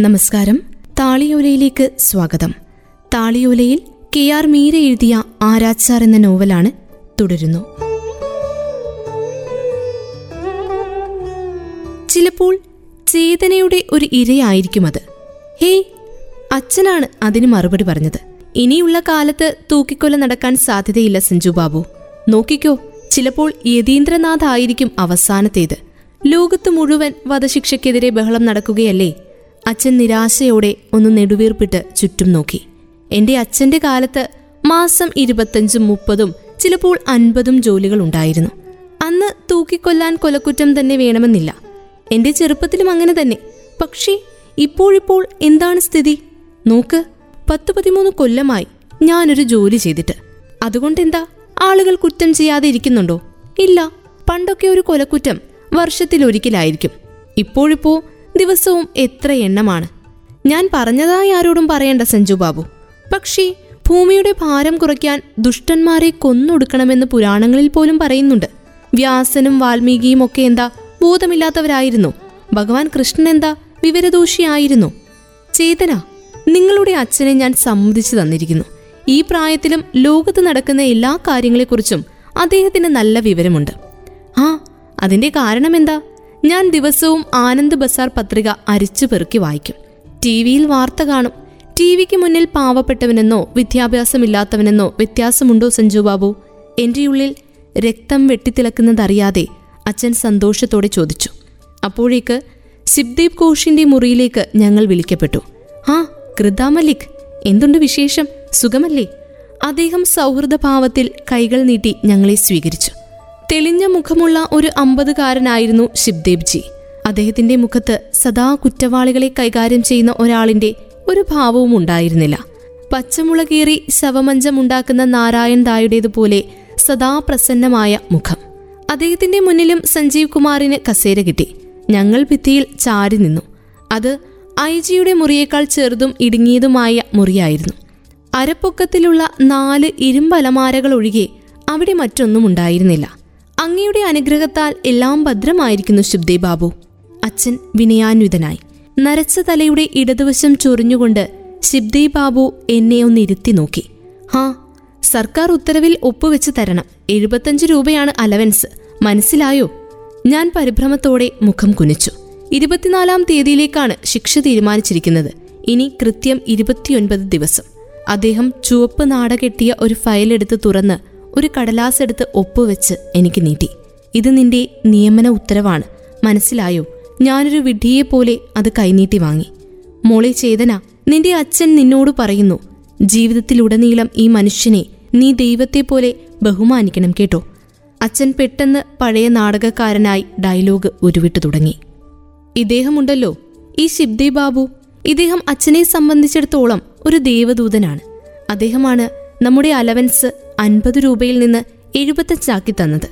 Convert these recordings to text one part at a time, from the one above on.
നമസ്കാരം. താളിയോലയിലേക്ക് സ്വാഗതം. താളിയോലയിൽ K R Meera എഴുതിയ ആരാച്ചാർ എന്ന നോവലാണ് തുടരുന്നു. ചിലപ്പോൾ ചേതനയുടെ ഒരു ഇരയായിരിക്കും അത്. ഹേയ് അച്ഛനാണ് അതിന് മറുപടി പറഞ്ഞത്. ഇനിയുള്ള കാലത്ത് തൂക്കിക്കൊല നടക്കാൻ സാധ്യതയില്ല സഞ്ജു ബാബു. നോക്കിക്കോ ചിലപ്പോൾ യതീന്ദ്രനാഥ് ആയിരിക്കും അവസാനത്തേത്. ലോകത്ത് മുഴുവൻ വധശിക്ഷയ്ക്കെതിരെ ബഹളം നടക്കുകയല്ലേ? അച്ഛൻ നിരാശയോടെ ഒന്ന് നെടുവീർപ്പിട്ട് ചുറ്റും നോക്കി. എന്റെ അച്ഛന്റെ കാലത്ത് മാസം ഇരുപത്തഞ്ചും മുപ്പതും ചിലപ്പോൾ അൻപതും ജോലികൾ ഉണ്ടായിരുന്നു. അന്ന് തൂക്കിക്കൊല്ലാൻ കൊലക്കുറ്റം തന്നെ വേണമെന്നില്ല. എന്റെ ചെറുപ്പത്തിലും അങ്ങനെ തന്നെ. പക്ഷേ ഇപ്പോഴിപ്പോൾ എന്താണ് സ്ഥിതി? നോക്ക് പത്ത് പതിമൂന്ന് കൊല്ലമായി ഞാനൊരു ജോലി ചെയ്തിട്ട്. അതുകൊണ്ടെന്താ? ആളുകൾ കുറ്റം ചെയ്യാതെ ഇരിക്കുന്നുണ്ടോ? ഇല്ല പണ്ടൊക്കെ ഒരു കൊലക്കുറ്റം വർഷത്തിലൊരിക്കലായിരിക്കും. ഇപ്പോഴിപ്പോ ദിവസവും എത്ര എണ്ണമാണ്? ഞാൻ പറഞ്ഞതായി ആരോടും പറയണ്ട സഞ്ജു ബാബു. പക്ഷേ ഭൂമിയുടെ ഭാരം കുറയ്ക്കാൻ ദുഷ്ടന്മാരെ കൊന്നൊടുക്കണമെന്ന് പുരാണങ്ങളിൽ പോലും പറയുന്നുണ്ട്. വ്യാസനും വാൽമീകിയും ഒക്കെ എന്താ ബോധമില്ലാത്തവരായിരുന്നു? ഭഗവാൻ കൃഷ്ണൻ എന്താ വിവരദോഷിയായിരുന്നു? ചേതന നിങ്ങളുടെ അച്ഛനെ ഞാൻ സമ്മതിച്ചു തന്നിരിക്കുന്നു. ഈ പ്രായത്തിലും ലോകത്ത് നടക്കുന്ന എല്ലാ കാര്യങ്ങളെക്കുറിച്ചും അദ്ദേഹത്തിന് നല്ല വിവരമുണ്ട്. ആ അതിന്റെ കാരണം എന്താ ഞാൻ ദിവസവും ആനന്ദ് ബസാർ പത്രിക അരിച്ചു പെറുക്കി വായിക്കും. ടി വിയിൽ വാർത്ത കാണും. ടി വിക്ക് മുന്നിൽ പാവപ്പെട്ടവനെന്നോ വിദ്യാഭ്യാസമില്ലാത്തവനെന്നോ വ്യത്യാസമുണ്ടോ സഞ്ജു ബാബു? എന്റെ ഉള്ളിൽ രക്തം വെട്ടിത്തിളക്കുന്നതറിയാതെ അച്ഛൻ സന്തോഷത്തോടെ ചോദിച്ചു. അപ്പോഴേക്ക് സിബ്ദീപ് ഘോഷിന്റെ മുറിയിലേക്ക് ഞങ്ങൾ വിളിക്കപ്പെട്ടു. ആ കൃത മല്ലിക് എന്തുണ്ട് വിശേഷം? സുഖമല്ലേ? അദ്ദേഹം സൗഹൃദഭാവത്തിൽ കൈകൾ നീട്ടി ഞങ്ങളെ സ്വീകരിച്ചു. തെളിഞ്ഞ മുഖമുള്ള ഒരു അമ്പതുകാരനായിരുന്നു ശിവ്ദേവ് ജി അദ്ദേഹത്തിന്റെ മുഖത്ത് സദാ കുറ്റവാളികളെ കൈകാര്യം ചെയ്യുന്ന ഒരാളിന്റെ ഒരു ഭാവവും ഉണ്ടായിരുന്നില്ല. പച്ചമുളകേറി ശവമഞ്ചമുണ്ടാക്കുന്ന നാരായൺ ദായുടേതുപോലെ സദാ പ്രസന്നമായ മുഖം. അദ്ദേഹത്തിന്റെ മുന്നിലും സഞ്ജീവ് കുമാറിന് കസേര കിട്ടി. ഞങ്ങൾ ഭിത്തിയിൽ ചാരി നിന്നു. അത് ഐ ജിയുടെ മുറിയേക്കാൾ ചെറുതും ഇടുങ്ങിയതുമായ മുറിയായിരുന്നു. അരപ്പൊക്കത്തിലുള്ള നാല് ഇരുമ്പലമാരകൾ ഒഴികെ അവിടെ മറ്റൊന്നും ഉണ്ടായിരുന്നില്ല. അങ്ങയുടെ അനുഗ്രഹത്താൽ എല്ലാം ഭദ്രമായിരിക്കുന്നു ശുദ്ധേ ബാബു. അച്ഛൻ വിനയാന്വിതനായി. നരച്ച തലയുടെ ഇടതുവശം ചൊറിഞ്ഞുകൊണ്ട് ശിബ്ദേ ബാബു എന്നെ ഒന്ന് ഇരുത്തി നോക്കി. ഹാ സർക്കാർ ഉത്തരവിൽ ഒപ്പുവെച്ച് തരണം. എഴുപത്തഞ്ച് രൂപയാണ് അലവൻസ്. മനസ്സിലായോ? ഞാൻ പരിഭ്രമത്തോടെ മുഖം കുനിച്ചു. ഇരുപത്തിനാലാം തീയതിയിലേക്കാണ് ശിക്ഷ തീരുമാനിച്ചിരിക്കുന്നത്. ഇനി കൃത്യം ഇരുപത്തിയൊൻപത് ദിവസം. അദ്ദേഹം ചുവപ്പ് നാട കെട്ടിയ ഒരു ഫയലെടുത്ത് തുറന്ന് ഒരു കടലാസ് എടുത്ത് ഒപ്പുവെച്ച് എനിക്ക് നീട്ടി. ഇത് നിന്റെ നിയമന ഉത്തരവാണ്. മനസ്സിലായോ? ഞാനൊരു വിഡ്ഢിയെപ്പോലെ അത് കൈനീട്ടി വാങ്ങി. മോളെ ചേതന നിന്റെ അച്ഛൻ നിന്നോട് പറയുന്നു ജീവിതത്തിലുടനീളം ഈ മനുഷ്യനെ നീ ദൈവത്തെപ്പോലെ ബഹുമാനിക്കണം കേട്ടോ അച്ഛൻ പെട്ടെന്ന് പഴയ നാടകക്കാരനായി ഡയലോഗ് ഉരുവിട്ടു തുടങ്ങി. ഇദ്ദേഹമുണ്ടല്ലോ ഈ ശിബ്ദേ ബാബു. ഇദ്ദേഹം അച്ഛനെ സംബന്ധിച്ചിടത്തോളം ഒരു ദേവദൂതനാണ്. അദ്ദേഹമാണ് നമ്മുടെ അലവൻസ് അൻപത് രൂപയിൽ നിന്ന് എഴുപത്തഞ്ചാക്കി തന്നത്.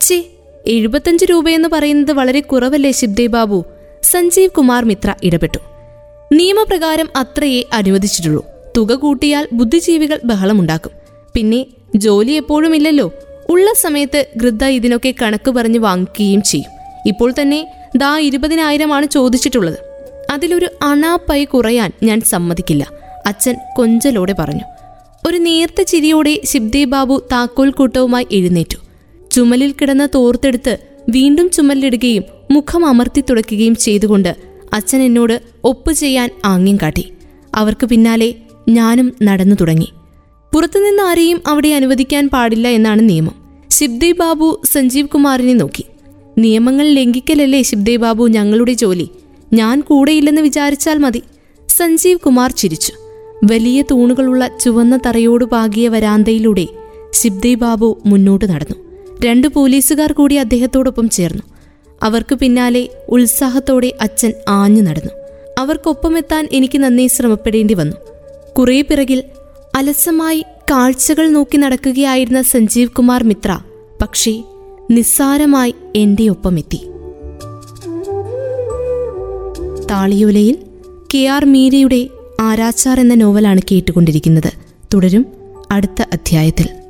ചേ എഴുപത്തഞ്ച് രൂപയെന്ന് പറയുന്നത് വളരെ കുറവല്ലേ ശിബ്ദേ ബാബു? സഞ്ജീവ് കുമാർ മിത്ര ഇടപെട്ടു. നിയമപ്രകാരം അത്രയേ അനുവദിച്ചിട്ടുള്ളൂ. തുക കൂട്ടിയാൽ ബുദ്ധിജീവികൾ ബഹളമുണ്ടാക്കും. പിന്നെ ജോലി എപ്പോഴും ഇല്ലല്ലോ. ഉള്ള സമയത്ത് ഗൃദ്ധ ഇതിനൊക്കെ കണക്ക് പറഞ്ഞ് വാങ്ങിക്കുകയും ചെയ്യും. ഇപ്പോൾ തന്നെ ദാ ഇരുപതിനായിരമാണ് ചോദിച്ചിട്ടുള്ളത്. അതിലൊരു അണാപ്പൈ കുറയാൻ ഞാൻ സമ്മതിക്കില്ല. അച്ഛൻ കൊഞ്ചലോടെ പറഞ്ഞു. ഒരു നേർത്ത ചിരിയോടെ ശിബ്ദേ ബാബു താക്കോൽ കൂട്ടവുമായി എഴുന്നേറ്റു. ചുമലിൽ കിടന്ന തോർത്തെടുത്ത് വീണ്ടും ചുമലിടുകയും മുഖം അമർത്തി തുടക്കുകയും ചെയ്തുകൊണ്ട് അച്ഛൻ എന്നോട് ഒപ്പ് ചെയ്യാൻ ആംഗ്യം കാട്ടി. അവർക്ക് പിന്നാലെ ഞാനും നടന്നു തുടങ്ങി. പുറത്തുനിന്ന് ആരെയും അവിടെ അനുവദിക്കാൻ പാടില്ല എന്നാണ് നിയമം. ശിബ്ദേ ബാബു സഞ്ജീവ് കുമാറിനെ നോക്കി. നിയമങ്ങൾ ലംഘിക്കലല്ലേ ശിബ്ദേ ബാബു ഞങ്ങളുടെ ജോലി? ഞാൻ കൂടെയില്ലെന്ന് വിചാരിച്ചാൽ മതി. സഞ്ജീവ് കുമാർ ചിരിച്ചു. വലിയ തൂണുകളുള്ള ചുവന്ന തറയോട് പാകിയ വരാന്തയിലൂടെ ശിബ്ദേ ബാബു മുന്നോട്ട് നടന്നു. രണ്ട് പോലീസുകാർ കൂടി അദ്ദേഹത്തോടൊപ്പം ചേർന്നു. അവർക്ക് പിന്നാലെ ഉത്സാഹത്തോടെ അച്ഛൻ ആഞ്ഞു നടന്നു. അവർക്കൊപ്പമെത്താൻ എനിക്ക് നന്നേ ശ്രമപ്പെടേണ്ടി വന്നു. കുറേ പിറകിൽ അലസമായി കാഴ്ചകൾ നോക്കി നടക്കുകയായിരുന്ന സഞ്ജീവ് കുമാർ മിത്ര പക്ഷേ നിസ്സാരമായി എന്റെ ഒപ്പമെത്തി. താളിയോലയിൽ കെ ആർ മീരയുടെ ആരാച്ചാർ എന്ന നോവലാണ് കേട്ടുകൊണ്ടിരിക്കുന്നത്. തുടരും അടുത്ത അധ്യായത്തിൽ.